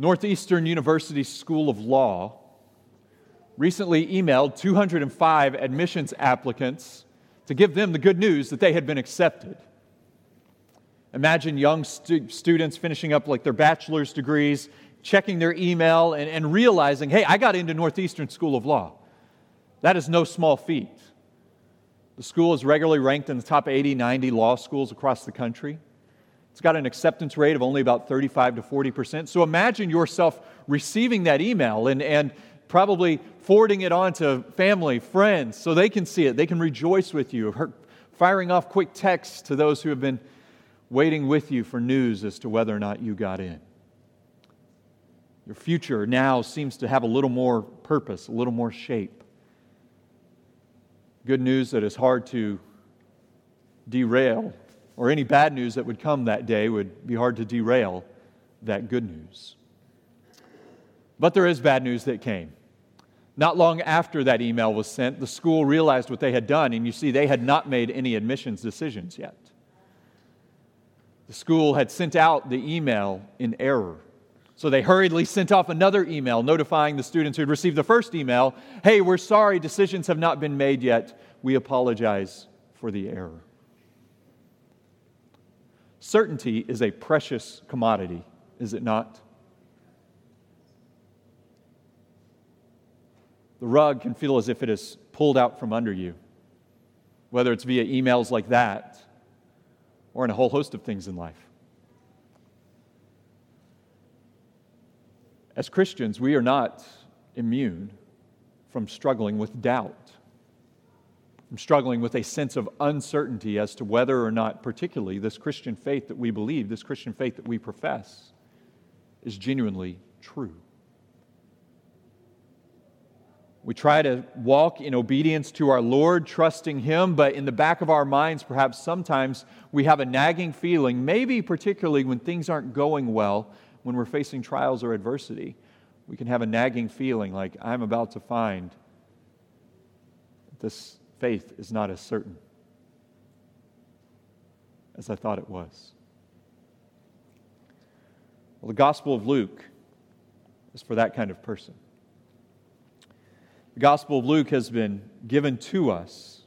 Northeastern University School of Law recently emailed 205 admissions applicants to give them the good news that they had been accepted. Imagine young stu- students finishing up like their bachelor's degrees, checking their email, and, and realizing, hey, I got into Northeastern School of Law. That is no small feat. The school is regularly ranked in the top 80, 90 law schools across the country. It's got an acceptance rate of only about 35 to 40%. So imagine yourself receiving that email and, and probably forwarding it on to family, friends, so they can see it. They can rejoice with you. Firing off quick texts to those who have been waiting with you for news as to whether or not you got in. Your future now seems to have a little more purpose, a little more shape. Good news that is hard to derail or any bad news that would come that day would be hard to derail that good news. But there is bad news that came. Not long after that email was sent, the school realized what they had done, and you see, they had not made any admissions decisions yet. The school had sent out the email in error. So they hurriedly sent off another email notifying the students who had received the first email hey, we're sorry, decisions have not been made yet. We apologize for the error. Certainty is a precious commodity, is it not? The rug can feel as if it is pulled out from under you, whether it's via emails like that or in a whole host of things in life. As Christians, we are not immune from struggling with doubt. I'm struggling with a sense of uncertainty as to whether or not, particularly, this Christian faith that we believe, this Christian faith that we profess, is genuinely true. We try to walk in obedience to our Lord, trusting Him, but in the back of our minds, perhaps sometimes we have a nagging feeling, maybe particularly when things aren't going well, when we're facing trials or adversity. We can have a nagging feeling like, I'm about to find this faith is not as certain as I thought it was. Well, the Gospel of Luke is for that kind of person. The Gospel of Luke has been given to us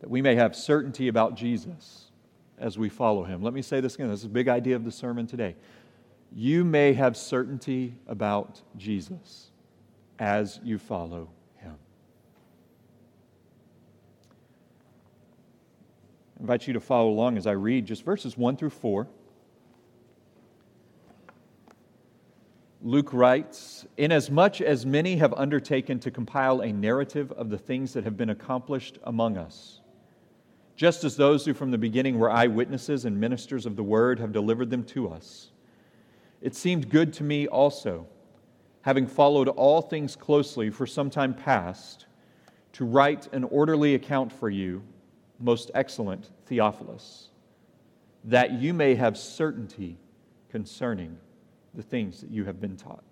that we may have certainty about Jesus as we follow him. Let me say this again. This is a big idea of the sermon today. You may have certainty about Jesus as you follow I invite you to follow along as I read just verses 1 through 4. Luke writes Inasmuch as many have undertaken to compile a narrative of the things that have been accomplished among us, just as those who from the beginning were eyewitnesses and ministers of the word have delivered them to us, it seemed good to me also, having followed all things closely for some time past, to write an orderly account for you most excellent Theophilus, that you may have certainty concerning the things that you have been taught.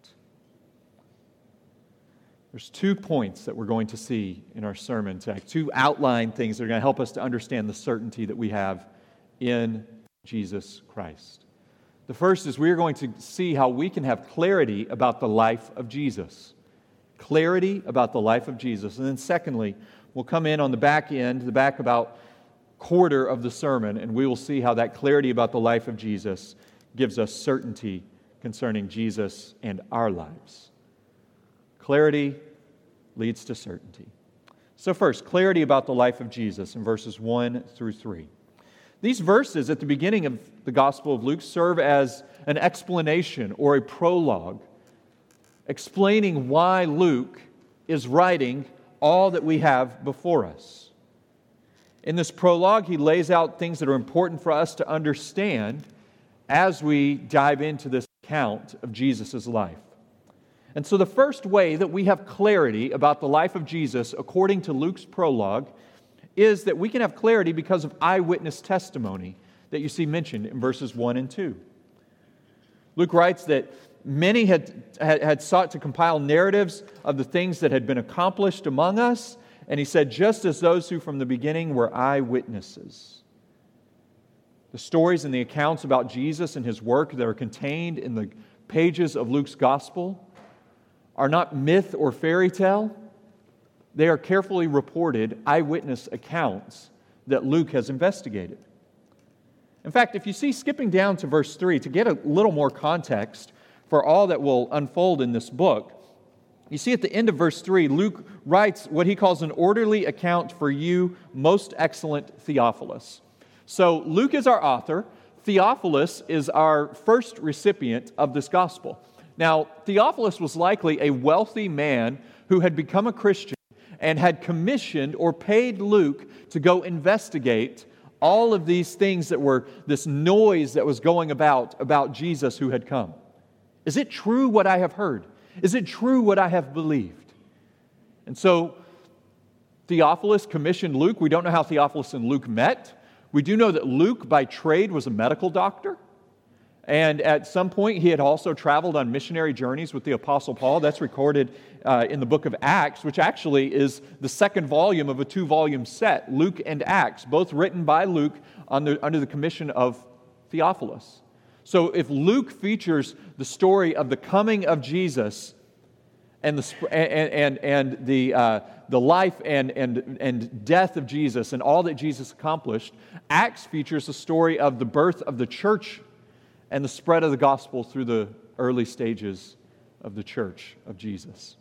There's two points that we're going to see in our sermon today, two outline things that are going to help us to understand the certainty that we have in Jesus Christ. The first is we are going to see how we can have clarity about the life of Jesus. Clarity about the life of Jesus. And then, secondly, We'll come in on the back end, the back about quarter of the sermon, and we will see how that clarity about the life of Jesus gives us certainty concerning Jesus and our lives. Clarity leads to certainty. So, first, clarity about the life of Jesus in verses 1 through 3. These verses at the beginning of the Gospel of Luke serve as an explanation or a prologue explaining why Luke is writing all that we have before us. In this prologue, he lays out things that are important for us to understand as we dive into this account of Jesus' life. And so, the first way that we have clarity about the life of Jesus, according to Luke's prologue, is that we can have clarity because of eyewitness testimony that you see mentioned in verses 1 and 2. Luke writes that many had, had, had, sought to compile narratives of the things that had been accomplished among us. And he said, just as those who from the beginning were eyewitnesses. The stories and the accounts about Jesus and his work that are contained in the pages of Luke's gospel are not myth or fairy tale, they are carefully reported eyewitness accounts that Luke has investigated. In fact, if you see skipping down to verse 3 to get a little more context for all that will unfold in this book, you see at the end of verse 3, Luke writes what he calls an orderly account for you, most excellent Theophilus. So Luke is our author, Theophilus is our first recipient of this gospel. Now, Theophilus was likely a wealthy man who had become a Christian and had commissioned or paid Luke to go investigate all of these things that were this noise that was going about about Jesus who had come. Is it true what I have heard? Is it true what I have believed? And so Theophilus commissioned Luke. We don't know how Theophilus and Luke met. We do know that Luke, by trade, was a medical doctor. And at some point, he had also traveled on missionary journeys with the Apostle Paul. That's recorded uh, in the book of Acts, which actually is the second volume of a two volume set Luke and Acts, both written by Luke under, under the commission of Theophilus. So if Luke features the story of the coming of Jesus and the, and, and, and the, uh, the life and, and, and death of Jesus and all that Jesus accomplished, Acts features the story of the birth of the church and the spread of the gospel through the early stages of the church of Jesus.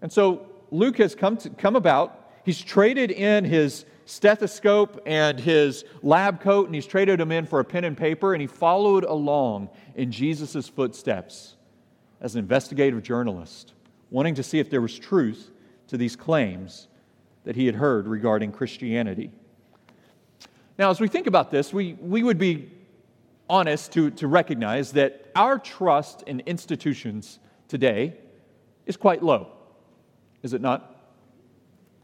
And so Luke has come, to, come about. He's traded in his stethoscope and his lab coat, and he's traded them in for a pen and paper, and he followed along in Jesus' footsteps as an investigative journalist, wanting to see if there was truth to these claims that he had heard regarding Christianity. Now, as we think about this, we, we would be honest to, to recognize that our trust in institutions today is quite low, is it not?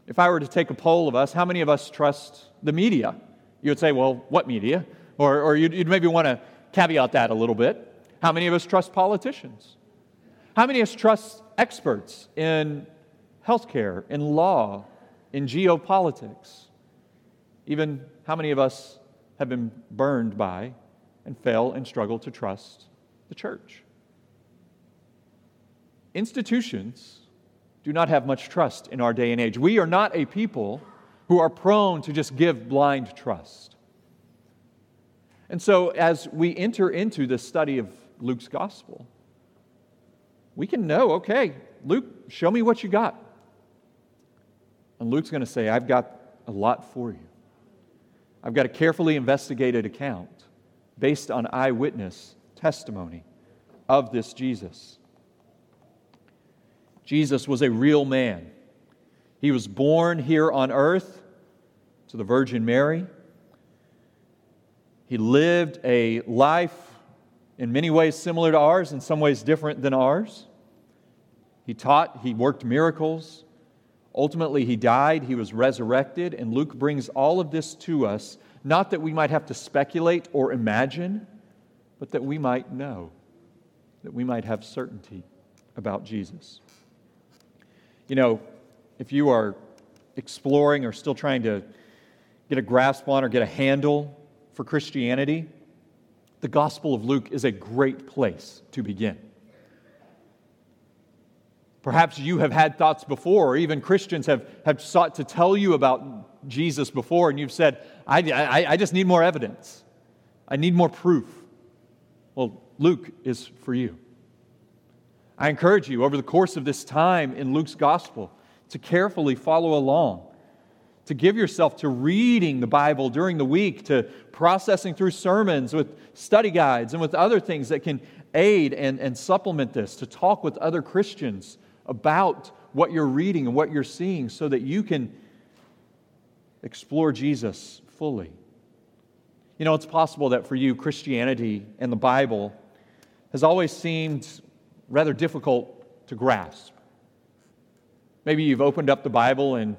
If I were to take a poll of us, how many of us trust the media? You would say, well, what media? Or, or you'd, you'd maybe want to caveat that a little bit. How many of us trust politicians? How many of us trust experts in healthcare, in law, in geopolitics? Even how many of us have been burned by and fail and struggle to trust the church? Institutions do not have much trust in our day and age. We are not a people who are prone to just give blind trust. And so, as we enter into the study of Luke's gospel, we can know, okay, Luke, show me what you got. And Luke's going to say, I've got a lot for you. I've got a carefully investigated account based on eyewitness testimony of this Jesus. Jesus was a real man. He was born here on earth to the Virgin Mary. He lived a life in many ways similar to ours, in some ways different than ours. He taught, he worked miracles. Ultimately, he died, he was resurrected, and Luke brings all of this to us, not that we might have to speculate or imagine, but that we might know, that we might have certainty about Jesus. You know, if you are exploring or still trying to get a grasp on or get a handle for Christianity, the Gospel of Luke is a great place to begin. Perhaps you have had thoughts before, or even Christians have, have sought to tell you about Jesus before, and you've said, I, I, I just need more evidence. I need more proof. Well, Luke is for you. I encourage you over the course of this time in Luke's gospel to carefully follow along, to give yourself to reading the Bible during the week, to processing through sermons with study guides and with other things that can aid and, and supplement this, to talk with other Christians about what you're reading and what you're seeing so that you can explore Jesus fully. You know, it's possible that for you, Christianity and the Bible has always seemed rather difficult to grasp. Maybe you've opened up the Bible and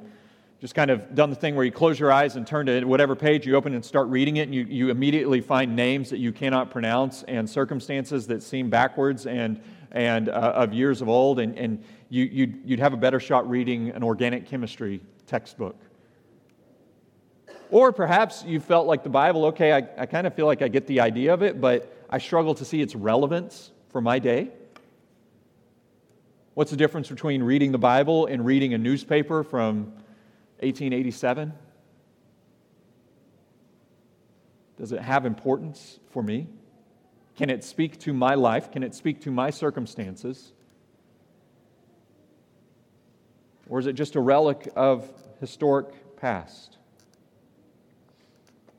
just kind of done the thing where you close your eyes and turn to whatever page you open and start reading it, and you, you immediately find names that you cannot pronounce and circumstances that seem backwards and, and uh, of years of old, and, and you, you'd, you'd have a better shot reading an organic chemistry textbook. Or perhaps you felt like the Bible, okay, I, I kind of feel like I get the idea of it, but I struggle to see its relevance for my day. What's the difference between reading the Bible and reading a newspaper from 1887? Does it have importance for me? Can it speak to my life? Can it speak to my circumstances? Or is it just a relic of historic past?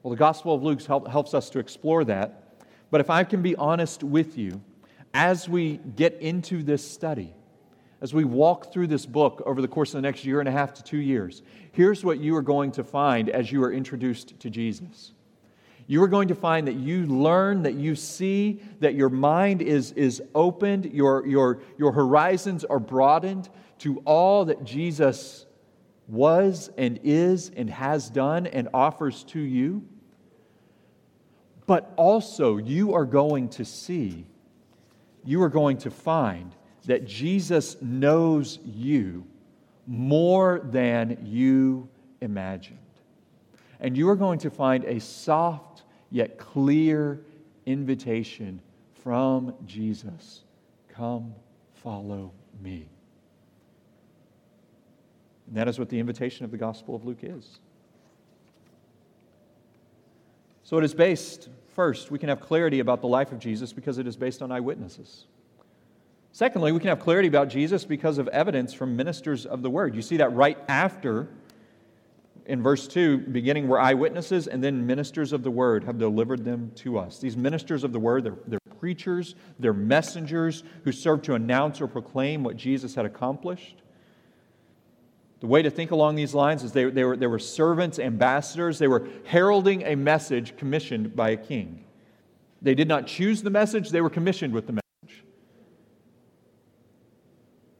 Well, the Gospel of Luke help, helps us to explore that. But if I can be honest with you, as we get into this study, as we walk through this book over the course of the next year and a half to two years, here's what you are going to find as you are introduced to Jesus. You are going to find that you learn, that you see, that your mind is, is opened, your, your, your horizons are broadened to all that Jesus was and is and has done and offers to you. But also, you are going to see, you are going to find that Jesus knows you more than you imagined. And you are going to find a soft yet clear invitation from Jesus Come, follow me. And that is what the invitation of the Gospel of Luke is. So it is based, first, we can have clarity about the life of Jesus because it is based on eyewitnesses. Secondly, we can have clarity about Jesus because of evidence from ministers of the word. You see that right after, in verse 2, beginning where eyewitnesses and then ministers of the word have delivered them to us. These ministers of the word, they're, they're preachers, they're messengers who serve to announce or proclaim what Jesus had accomplished. The way to think along these lines is they, they, were, they were servants, ambassadors, they were heralding a message commissioned by a king. They did not choose the message, they were commissioned with the message.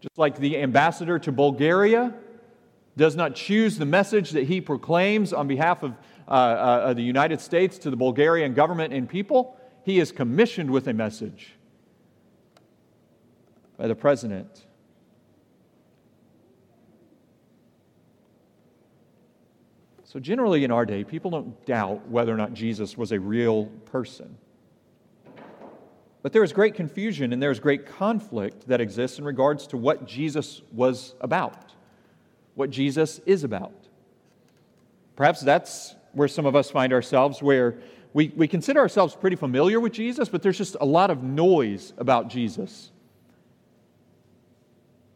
Just like the ambassador to Bulgaria does not choose the message that he proclaims on behalf of uh, uh, the United States to the Bulgarian government and people, he is commissioned with a message by the president. So, generally in our day, people don't doubt whether or not Jesus was a real person. But there is great confusion and there is great conflict that exists in regards to what Jesus was about, what Jesus is about. Perhaps that's where some of us find ourselves, where we, we consider ourselves pretty familiar with Jesus, but there's just a lot of noise about Jesus.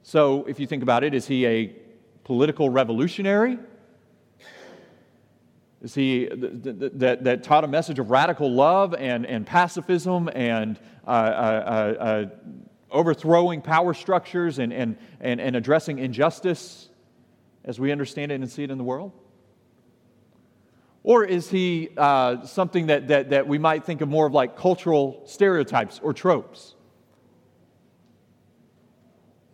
So, if you think about it, is he a political revolutionary? Is he that, that taught a message of radical love and, and pacifism and uh, uh, uh, uh, overthrowing power structures and, and, and, and addressing injustice as we understand it and see it in the world? Or is he uh, something that, that, that we might think of more of like cultural stereotypes or tropes?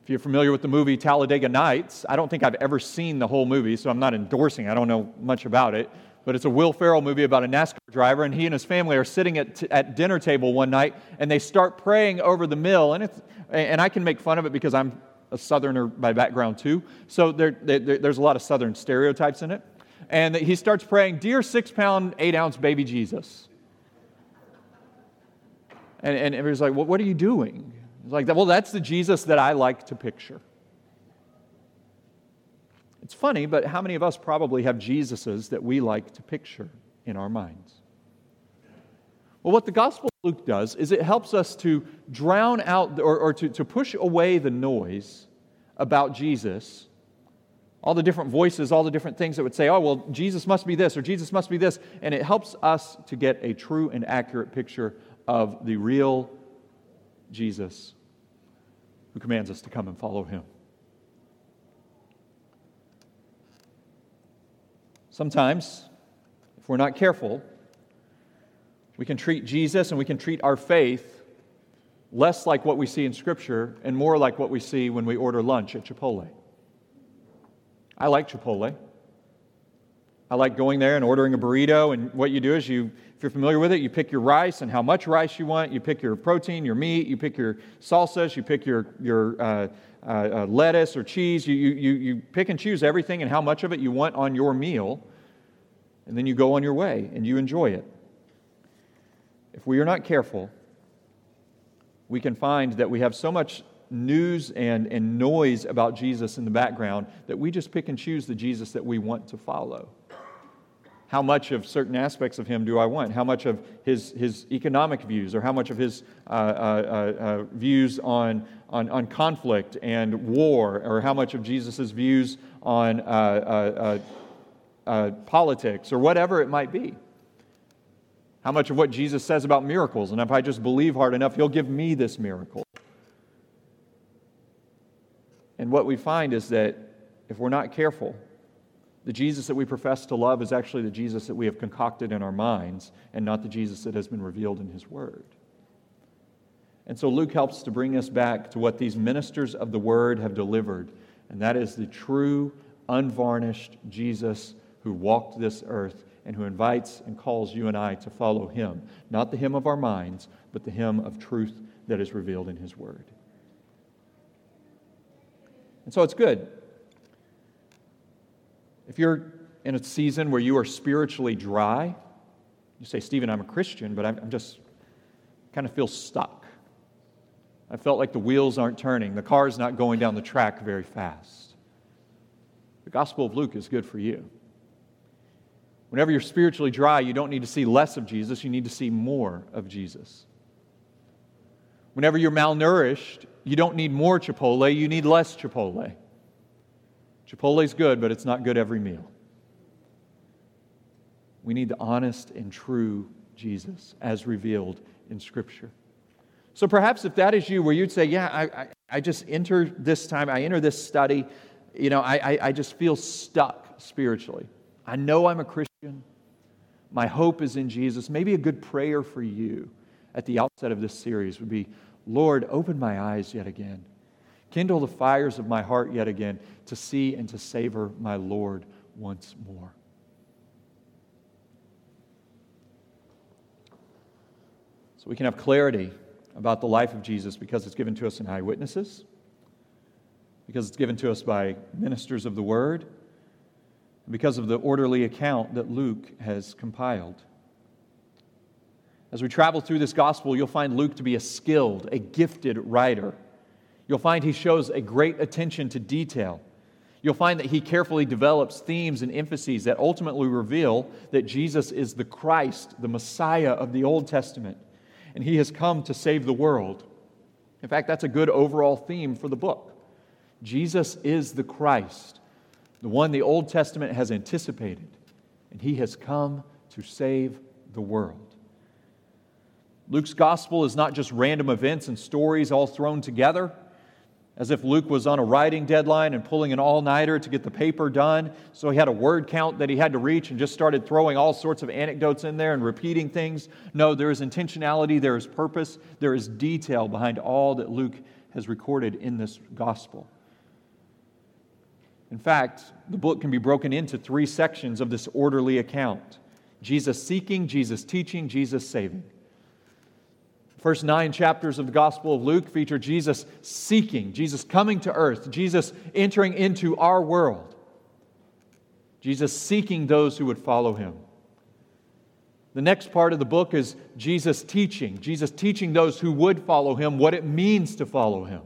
If you're familiar with the movie Talladega Nights, I don't think I've ever seen the whole movie, so I'm not endorsing, I don't know much about it but it's a Will Ferrell movie about a NASCAR driver, and he and his family are sitting at, t- at dinner table one night, and they start praying over the meal, and, it's, and I can make fun of it because I'm a Southerner by background too, so there, there, there's a lot of Southern stereotypes in it. And he starts praying, Dear six pound, eight ounce baby Jesus. And, and everybody's like, well, What are you doing? He's like, Well, that's the Jesus that I like to picture. It's funny, but how many of us probably have Jesuses that we like to picture in our minds? Well, what the Gospel of Luke does is it helps us to drown out or, or to, to push away the noise about Jesus, all the different voices, all the different things that would say, oh, well, Jesus must be this or Jesus must be this. And it helps us to get a true and accurate picture of the real Jesus who commands us to come and follow him. Sometimes, if we're not careful, we can treat Jesus and we can treat our faith less like what we see in Scripture and more like what we see when we order lunch at Chipotle. I like Chipotle. I like going there and ordering a burrito. And what you do is you, if you're familiar with it, you pick your rice and how much rice you want. You pick your protein, your meat. You pick your salsas. You pick your your uh, uh, uh, lettuce or cheese. You, you you pick and choose everything and how much of it you want on your meal, and then you go on your way and you enjoy it. If we are not careful, we can find that we have so much news and, and noise about Jesus in the background that we just pick and choose the Jesus that we want to follow. How much of certain aspects of him do I want? How much of his, his economic views, or how much of his uh, uh, uh, uh views on, on, on, conflict and war, or how much of Jesus' views on uh, uh, politics, or whatever it might be? How much of what Jesus says about miracles, and if I just believe hard enough, he'll give me this miracle. And what we find is that if we're not careful, the Jesus that we profess to love is actually the Jesus that we have concocted in our minds and not the Jesus that has been revealed in His Word. And so Luke helps to bring us back to what these ministers of the Word have delivered, and that is the true, unvarnished Jesus who walked this earth and who invites and calls you and I to follow Him. Not the Him of our minds, but the Him of truth that is revealed in His Word. And so it's good. If you're in a season where you are spiritually dry, you say, Stephen, I'm a Christian, but I'm just kind of feel stuck. I felt like the wheels aren't turning, the car's not going down the track very fast. The Gospel of Luke is good for you. Whenever you're spiritually dry, you don't need to see less of Jesus, you need to see more of Jesus. Whenever you're malnourished, you don't need more Chipotle, you need less Chipotle. Chipotle's good, but it's not good every meal. We need the honest and true Jesus as revealed in Scripture. So perhaps if that is you, where you'd say, Yeah, I, I, I just enter this time, I enter this study, you know, I, I, I just feel stuck spiritually. I know I'm a Christian. My hope is in Jesus. Maybe a good prayer for you at the outset of this series would be Lord, open my eyes yet again. Kindle the fires of my heart yet again to see and to savor my Lord once more. So we can have clarity about the life of Jesus because it's given to us in eyewitnesses, because it's given to us by ministers of the word, and because of the orderly account that Luke has compiled. As we travel through this gospel, you'll find Luke to be a skilled, a gifted writer. You'll find he shows a great attention to detail. You'll find that he carefully develops themes and emphases that ultimately reveal that Jesus is the Christ, the Messiah of the Old Testament, and he has come to save the world. In fact, that's a good overall theme for the book. Jesus is the Christ, the one the Old Testament has anticipated, and he has come to save the world. Luke's gospel is not just random events and stories all thrown together, as if Luke was on a writing deadline and pulling an all nighter to get the paper done. So he had a word count that he had to reach and just started throwing all sorts of anecdotes in there and repeating things. No, there is intentionality, there is purpose, there is detail behind all that Luke has recorded in this gospel. In fact, the book can be broken into three sections of this orderly account Jesus seeking, Jesus teaching, Jesus saving. First nine chapters of the Gospel of Luke feature Jesus seeking, Jesus coming to earth, Jesus entering into our world, Jesus seeking those who would follow him. The next part of the book is Jesus teaching, Jesus teaching those who would follow him what it means to follow him.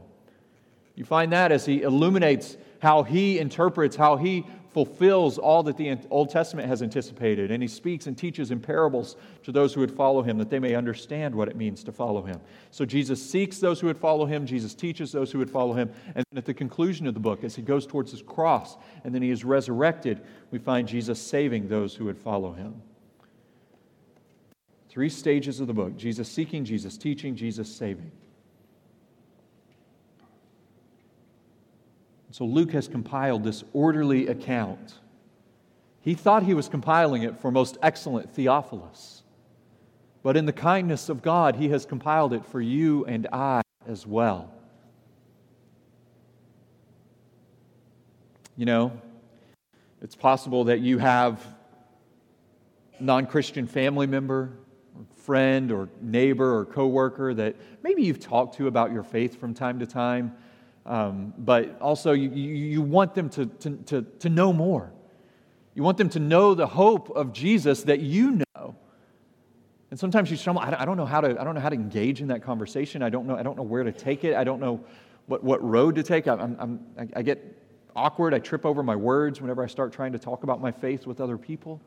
You find that as he illuminates how he interprets, how he fulfills all that the Old Testament has anticipated. And he speaks and teaches in parables to those who would follow him that they may understand what it means to follow him. So Jesus seeks those who would follow him, Jesus teaches those who would follow him. And at the conclusion of the book, as he goes towards his cross and then he is resurrected, we find Jesus saving those who would follow him. Three stages of the book Jesus seeking, Jesus teaching, Jesus saving. So Luke has compiled this orderly account. He thought he was compiling it for most excellent Theophilus. But in the kindness of God, he has compiled it for you and I as well. You know, it's possible that you have non Christian family member, or friend, or neighbor, or coworker that maybe you've talked to about your faith from time to time um, but also, you, you, want them to, to, to, to know more. You want them to know the hope of Jesus that you know. And sometimes you stumble, I don't know how to, I don't know how to engage in that conversation. I don't know, I don't know where to take it. I don't know what, what road to take. I'm, I'm, I get awkward. I trip over my words whenever I start trying to talk about my faith with other people.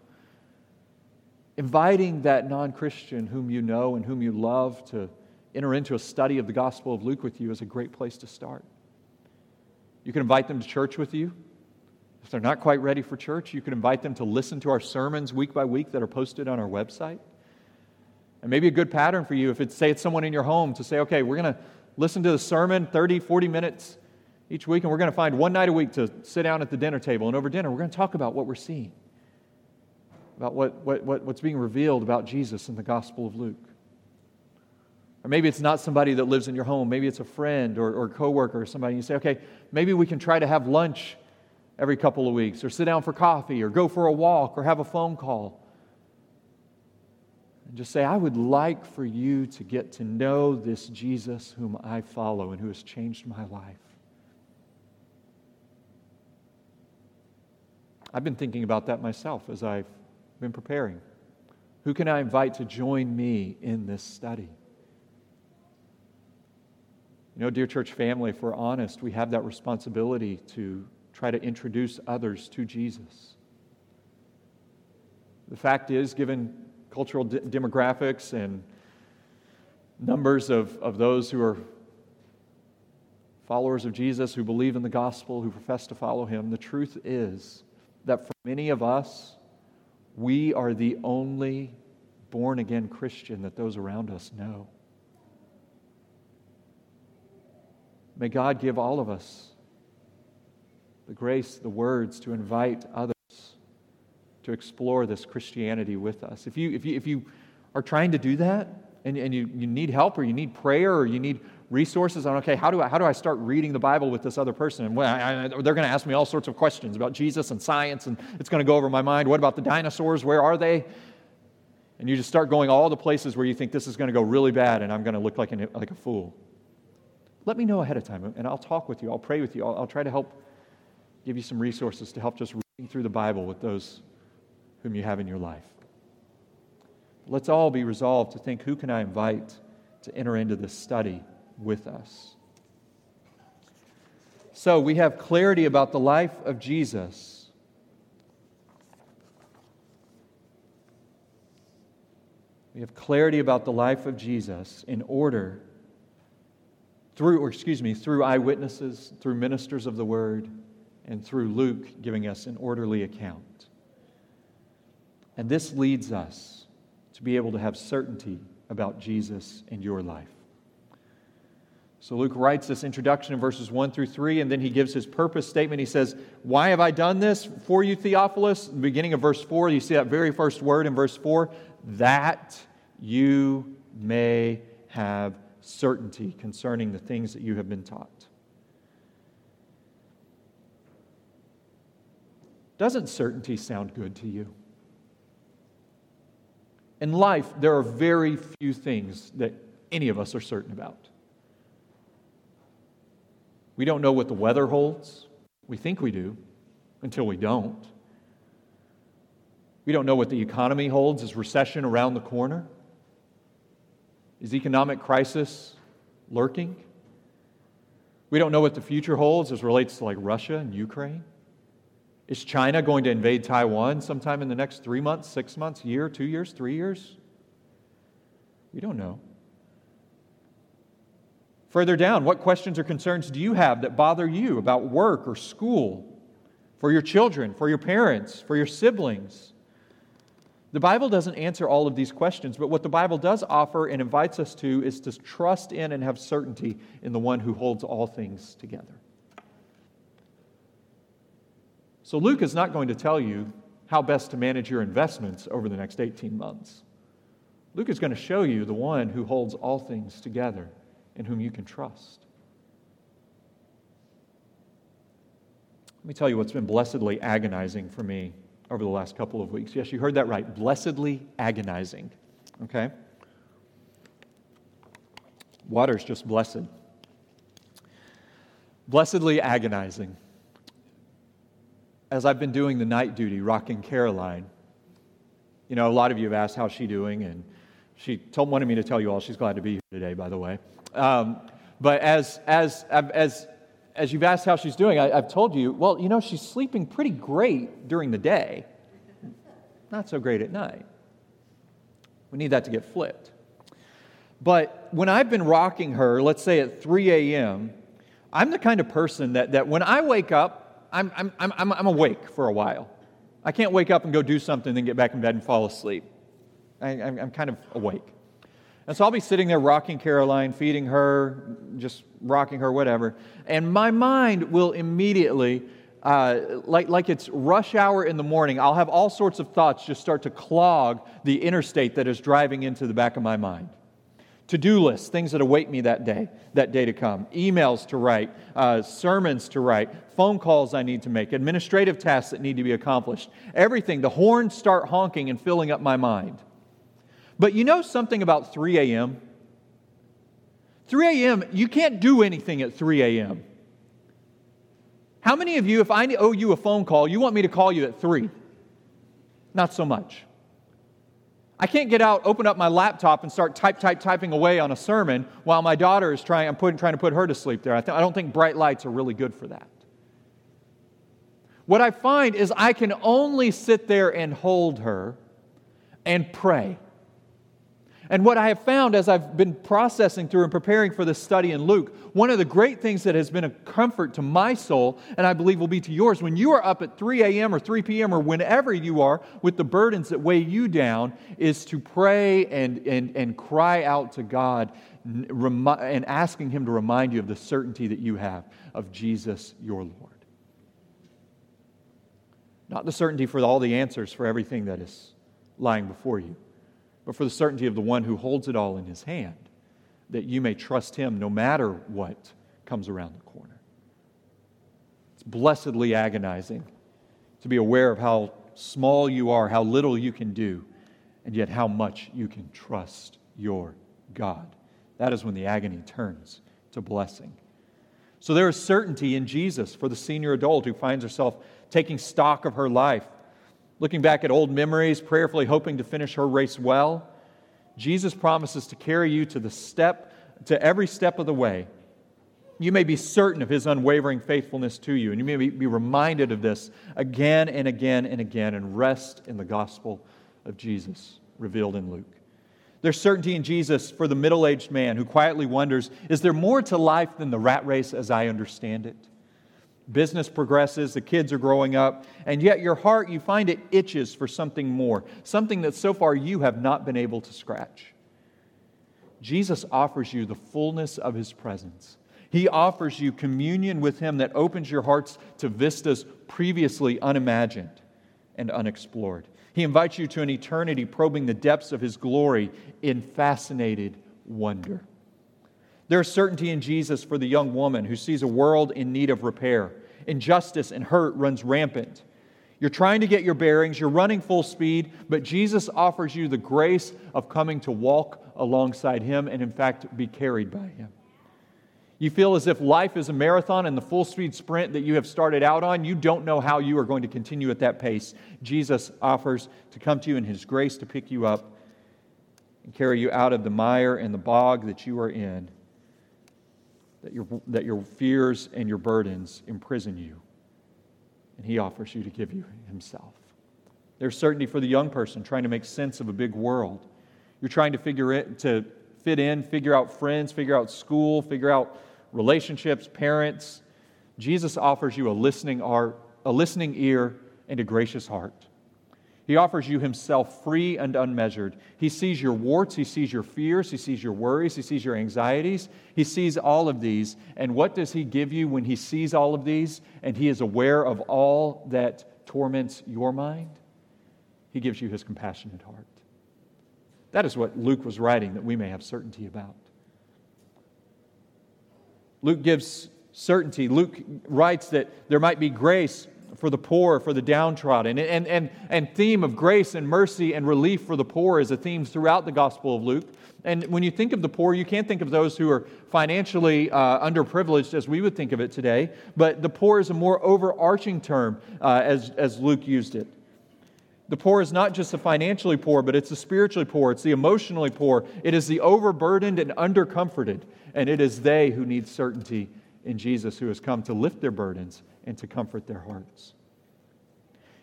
Inviting that non Christian whom you know and whom you love to enter into a study of the Gospel of Luke with you is a great place to start. You can invite them to church with you. If they're not quite ready for church, you can invite them to listen to our sermons week by week that are posted on our website. And maybe a good pattern for you, if it's, say, it's someone in your home, to say, okay, we're going to listen to the sermon 30, 40 minutes each week, and we're going to find one night a week to sit down at the dinner table. And over dinner, we're going to talk about what we're seeing, about what, what, what, what's being revealed about Jesus in the Gospel of Luke. Or maybe it's not somebody that lives in your home. Maybe it's a friend or, or coworker or somebody. You say, okay, maybe we can try to have lunch every couple of weeks, or sit down for coffee, or go for a walk, or have a phone call and just say, I would like for you to get to know this Jesus whom I follow and who has changed my life. I've been thinking about that myself as I've been preparing. Who can I invite to join me in this study? You know, dear church family, if we're honest, we have that responsibility to try to introduce others to Jesus. The fact is, given cultural de- demographics and numbers of, of those who are followers of Jesus, who believe in the gospel, who profess to follow him, the truth is that for many of us, we are the only born again Christian that those around us know. May God give all of us the grace, the words to invite others to explore this Christianity with us. If you, if you, if you are trying to do that and, and you, you need help or you need prayer or you need resources on, okay, how do I, how do I start reading the Bible with this other person? And well, I, I, they're going to ask me all sorts of questions about Jesus and science, and it's going to go over my mind. What about the dinosaurs? Where are they? And you just start going all the places where you think this is going to go really bad and I'm going to look like, an, like a fool. Let me know ahead of time, and I'll talk with you. I'll pray with you. I'll, I'll try to help give you some resources to help just reading through the Bible with those whom you have in your life. Let's all be resolved to think who can I invite to enter into this study with us? So we have clarity about the life of Jesus. We have clarity about the life of Jesus in order through, or excuse me, through eyewitnesses, through ministers of the word, and through Luke giving us an orderly account. And this leads us to be able to have certainty about Jesus and your life. So Luke writes this introduction in verses 1 through 3, and then he gives his purpose statement. He says, Why have I done this for you, Theophilus? the beginning of verse 4, you see that very first word in verse 4 that you may have certainty concerning the things that you have been taught. Doesn't certainty sound good to you? In life, there are very few things that any of us are certain about. We don't know what the weather holds. We think we do until we don't. We don't know what the economy holds. Is recession around the corner? Is economic crisis lurking? We don't know what the future holds as relates to like Russia and Ukraine. Is China going to invade Taiwan sometime in the next three months, six months, year, two years, three years? We don't know. Further down, what questions or concerns do you have that bother you about work or school, for your children, for your parents, for your siblings? The Bible doesn't answer all of these questions, but what the Bible does offer and invites us to is to trust in and have certainty in the one who holds all things together. So, Luke is not going to tell you how best to manage your investments over the next 18 months. Luke is going to show you the one who holds all things together and whom you can trust. Let me tell you what's been blessedly agonizing for me over the last couple of weeks. Yes, you heard that right. Blessedly agonizing. Okay? Water's just blessed. Blessedly agonizing as I've been doing the night duty rocking Caroline, you know, a lot of you have asked how's she doing, and She told, wanted me to tell you all she's glad to be here today, by the way. Um, but as, as, as, as you've asked how she's doing, I, I've told you, well, you know, she's sleeping pretty great during the day, not so great at night. We need that to get flipped. But when I've been rocking her, let's say at 3 a.m., I'm the kind of person that, that when I wake up, I'm, I'm, I'm, I'm awake for a while. I can't wake up and go do something, then get back in bed and fall asleep. I, am kind of awake. And so I'll be sitting there rocking Caroline, feeding her, just rocking her, whatever. And my mind will immediately, uh, like, like it's rush hour in the morning, I'll have all sorts of thoughts just start to clog the interstate that is driving into the back of my mind. To-do lists things that await me that day that day to come. Emails to write uh, sermons to write phone calls i need to make administrative tasks that need to be accomplished. Everything the horns start honking and filling up my mind but you know something about 3 a.m 3 a.m you can't do anything at 3 a.m how many of you if i owe you a phone call you want me to call you at 3 not so much I can't get out, open up my laptop, and start type, type, typing away on a sermon while my daughter is trying, I'm putting, trying to put her to sleep there. I, th- I don't think bright lights are really good for that. What I find is I can only sit there and hold her and pray. And what I have found as I've been processing through and preparing for this study in Luke, one of the great things that has been a comfort to my soul, and I believe will be to yours, when you are up at 3 a.m. or 3 p.m. or whenever you are with the burdens that weigh you down, is to pray and, and, and cry out to God and asking Him to remind you of the certainty that you have of Jesus your Lord. Not the certainty for all the answers for everything that is lying before you but for the certainty of the one who holds it all in his hand, that you may trust him no matter what comes around the corner. It's blessedly agonizing to be aware of how small you are, how little you can do, and yet how much you can trust your God. That is when the agony turns to blessing. So there is certainty in Jesus for the senior adult who finds herself taking stock of her life looking back at old memories, prayerfully hoping to finish her race well. Jesus promises to carry you to the step, to every step of the way. You may be certain of his unwavering faithfulness to you, and you may be reminded of this again and again and again, and rest in the gospel of Jesus revealed in Luke. There's certainty in Jesus for the middle aged man who quietly wonders is there more to life than the rat race as I understand it? Business progresses, the kids are growing up, and yet your heart, you find it itches for something more, something that so far you have not been able to scratch. Jesus offers you the fullness of his presence. He offers you communion with him that opens your hearts to vistas previously unimagined and unexplored. He invites you to an eternity probing the depths of his glory in fascinated wonder. There is certainty in Jesus for the young woman who sees a world in need of repair. Injustice and hurt runs rampant. You're trying to get your bearings, you're running full speed, but Jesus offers you the grace of coming to walk alongside Him and, in fact, be carried by Him. You feel as if life is a marathon and the full speed sprint that you have started out on, you don't know how you are going to continue at that pace. Jesus offers to come to you in His grace to pick you up and carry you out of the mire and the bog that you are in that your, that your fears and your burdens imprison you. And He offers you to give you Himself. There's certainty for the young person trying to make sense of a big world. You're trying to figure it to fit in, figure out friends, figure out school, figure out relationships, parents. Jesus offers you a listening art, a listening ear, and a gracious heart. He offers you himself free and unmeasured. He sees your warts, he sees your fears, he sees your worries, he sees your anxieties. He sees all of these. And what does he give you when he sees all of these and he is aware of all that torments your mind? He gives you his compassionate heart. That is what Luke was writing that we may have certainty about. Luke gives certainty. Luke writes that there might be grace for the poor, for the downtrodden. And, and, and theme of grace and mercy and relief for the poor is a theme throughout the Gospel of Luke. And when you think of the poor, you can't think of those who are financially uh, underprivileged as we would think of it today, but the poor is a more overarching term uh, as, as Luke used it. The poor is not just the financially poor, but it's the spiritually poor, it's the emotionally poor, it is the overburdened and undercomforted, and it is they who need certainty in Jesus who has come to lift their burdens and to comfort their hearts.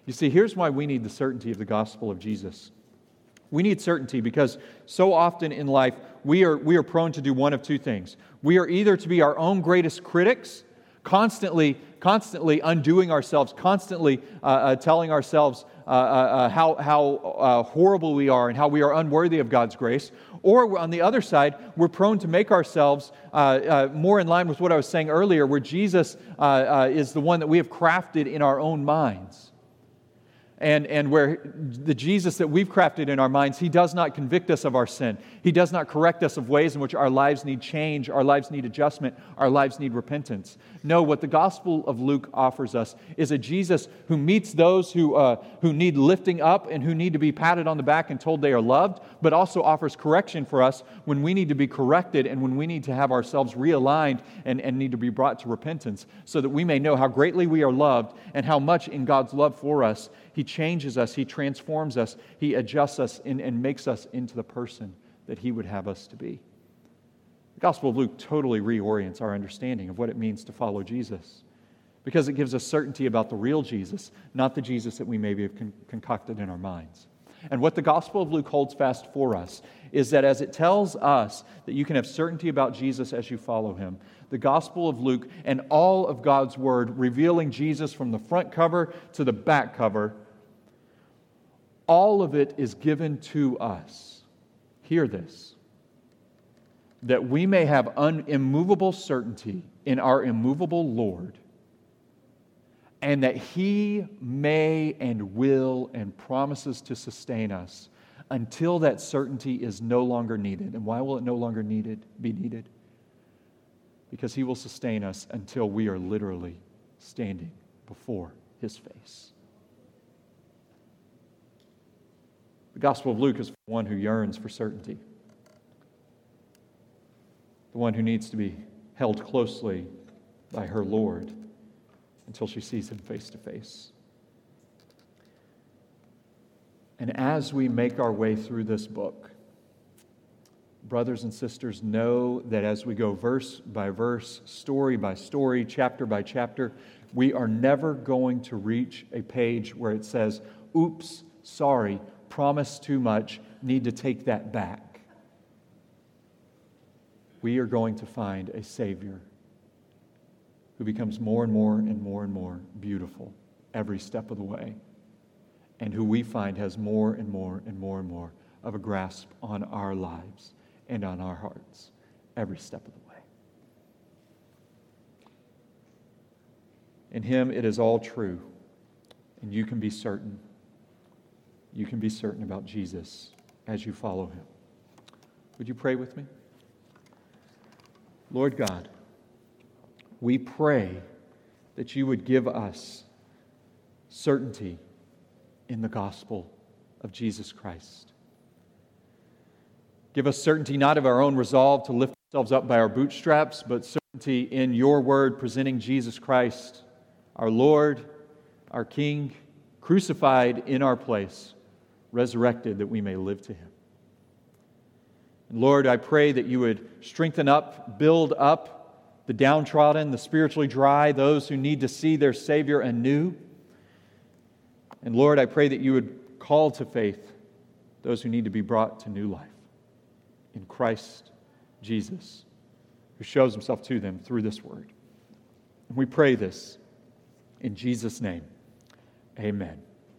You see, here's why we need the certainty of the gospel of Jesus. We need certainty because so often in life we are, we are prone to do one of two things. We are either to be our own greatest critics, constantly, constantly undoing ourselves, constantly uh, uh, telling ourselves Uh, uh, uh, how, how uh, horrible we are and how we are unworthy of God's grace. Or on the other side, we're prone to make ourselves more in line with what I was saying earlier, where Jesus is the one that we have crafted in our own minds and, and where the Jesus that we've crafted in our minds, he does not convict us of our sin. He does not correct us of ways in which our lives need change, our lives need adjustment, our lives need repentance. No, what the Gospel of Luke offers us is a Jesus who meets those who, uh, who need lifting up and who need to be patted on the back and told they are loved, but also offers correction for us when we need to be corrected and when we need to have ourselves realigned and, and need to be brought to repentance so that we may know how greatly we are loved and how much in God's love for us he changes us, He transforms us, He adjusts us in, and makes us into the person that He would have us to be. The Gospel of Luke totally reorients our understanding of what it means to follow Jesus because it gives us certainty about the real Jesus, not the Jesus that we maybe have con- concocted in our minds. And what the Gospel of Luke holds fast for us is that as it tells us that you can have certainty about Jesus as you follow him, the Gospel of Luke and all of God's Word revealing Jesus from the front cover to the back cover all of it is given to us. Hear this that we may have un- immovable certainty in our immovable Lord, and that He may and will and promises to sustain us until that certainty is no longer needed. And why will it no longer needed, be needed? Because He will sustain us until we are literally standing before His face. The Gospel of Luke is for one who yearns for certainty, the one who needs to be held closely by her Lord until she sees him face to face. And as we make our way through this book, brothers and sisters, know that as we go verse by verse, story by story, chapter by chapter, we are never going to reach a page where it says, Oops, sorry, promised too much, need to take that back. We are going to find a Savior who becomes more and more and more and more beautiful every step of the way, and who we find has more and more and more and more of a grasp on our lives and on our hearts every step of the way. In Him, it is all true, and you can be certain you can be certain about Jesus as you follow him. Would you pray with me? Lord God, we pray that you would give us certainty in the gospel of Jesus Christ. Give us certainty not of our own resolve to lift ourselves up by our bootstraps, but certainty in your word presenting Jesus Christ, our Lord, our King, crucified in our place resurrected that we may live to him. Lord, I pray that you would strengthen up, build up the downtrodden, the spiritually dry, those who need to see their Savior anew. And Lord, I pray that you would call to faith those who need to be brought to new life in Christ Jesus, who shows himself to them through this word. And we pray this in Jesus' name. Amen.